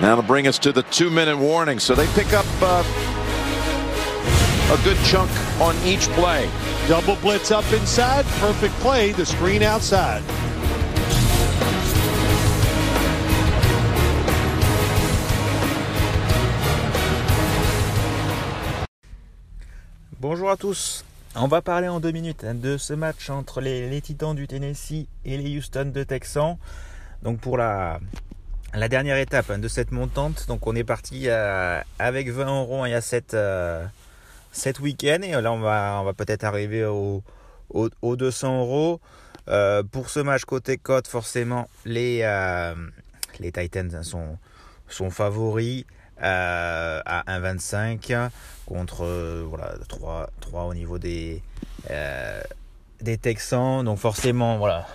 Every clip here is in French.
That'll bring us to the two-minute warning. So they pick up uh, a good chunk on each play. Double blitz up inside. Perfect play. The screen outside. Bonjour à tous. On va parler en deux minutes hein, de ce match entre les, les, Titans du Tennessee et les Houston de Texans. Donc pour la, la dernière étape hein, de cette montante, donc on est parti euh, avec 20 euros il y a 7, euh, 7 week-ends et là on va, on va peut-être arriver aux au, au 200 euros. Euh, pour ce match côté cote, forcément les, les Titans sont, sont favoris. À 1,25 contre voilà 3, 3 au niveau des, des Texans. Donc forcément, voilà,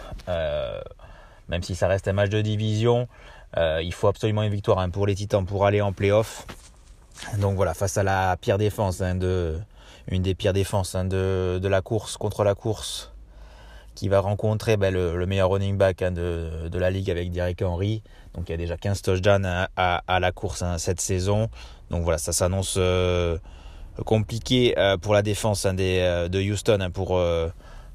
même si ça reste un match de division, il faut absolument une victoire hein, pour les Titans pour aller en playoff. Donc voilà, face à la pire défense, hein, de, une des pires défenses hein, de, la course contre la course, qui va rencontrer ben, le, le, meilleur running back de, la ligue avec Derek Henry. Donc il y a déjà 15 touchdowns à, la course cette saison. Donc voilà, ça s'annonce euh, compliqué euh, pour la défense euh, de Houston pour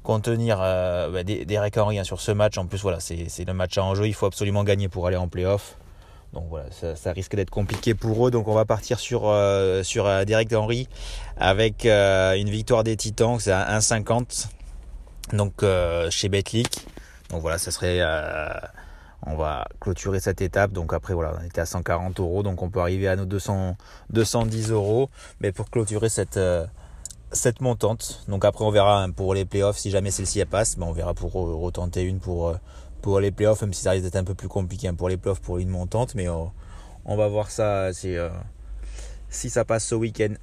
contenir ben, Derek Henry sur ce match. En plus, voilà, c'est le match à enjeu. Il faut absolument gagner pour aller en playoff. Donc voilà, ça, risque d'être compliqué pour eux. Donc on va partir sur, sur Derek Henry avec une victoire des Titans. C'est à 1,50 donc euh, chez Betlic. Donc voilà, ça serait, euh, on va clôturer cette étape. Donc après voilà, on était à 140 euros, donc on peut arriver à nos 200, 210 euros. Mais pour clôturer cette euh, cette montante. Donc après on verra hein, pour les playoffs si jamais celle-ci passe, ben on verra pour retenter une pour pour les playoffs, même si ça risque d'être un peu plus compliqué hein, pour les playoffs pour une montante, mais on va voir ça si si ça passe ce week-end.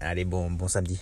Allez bon bon samedi.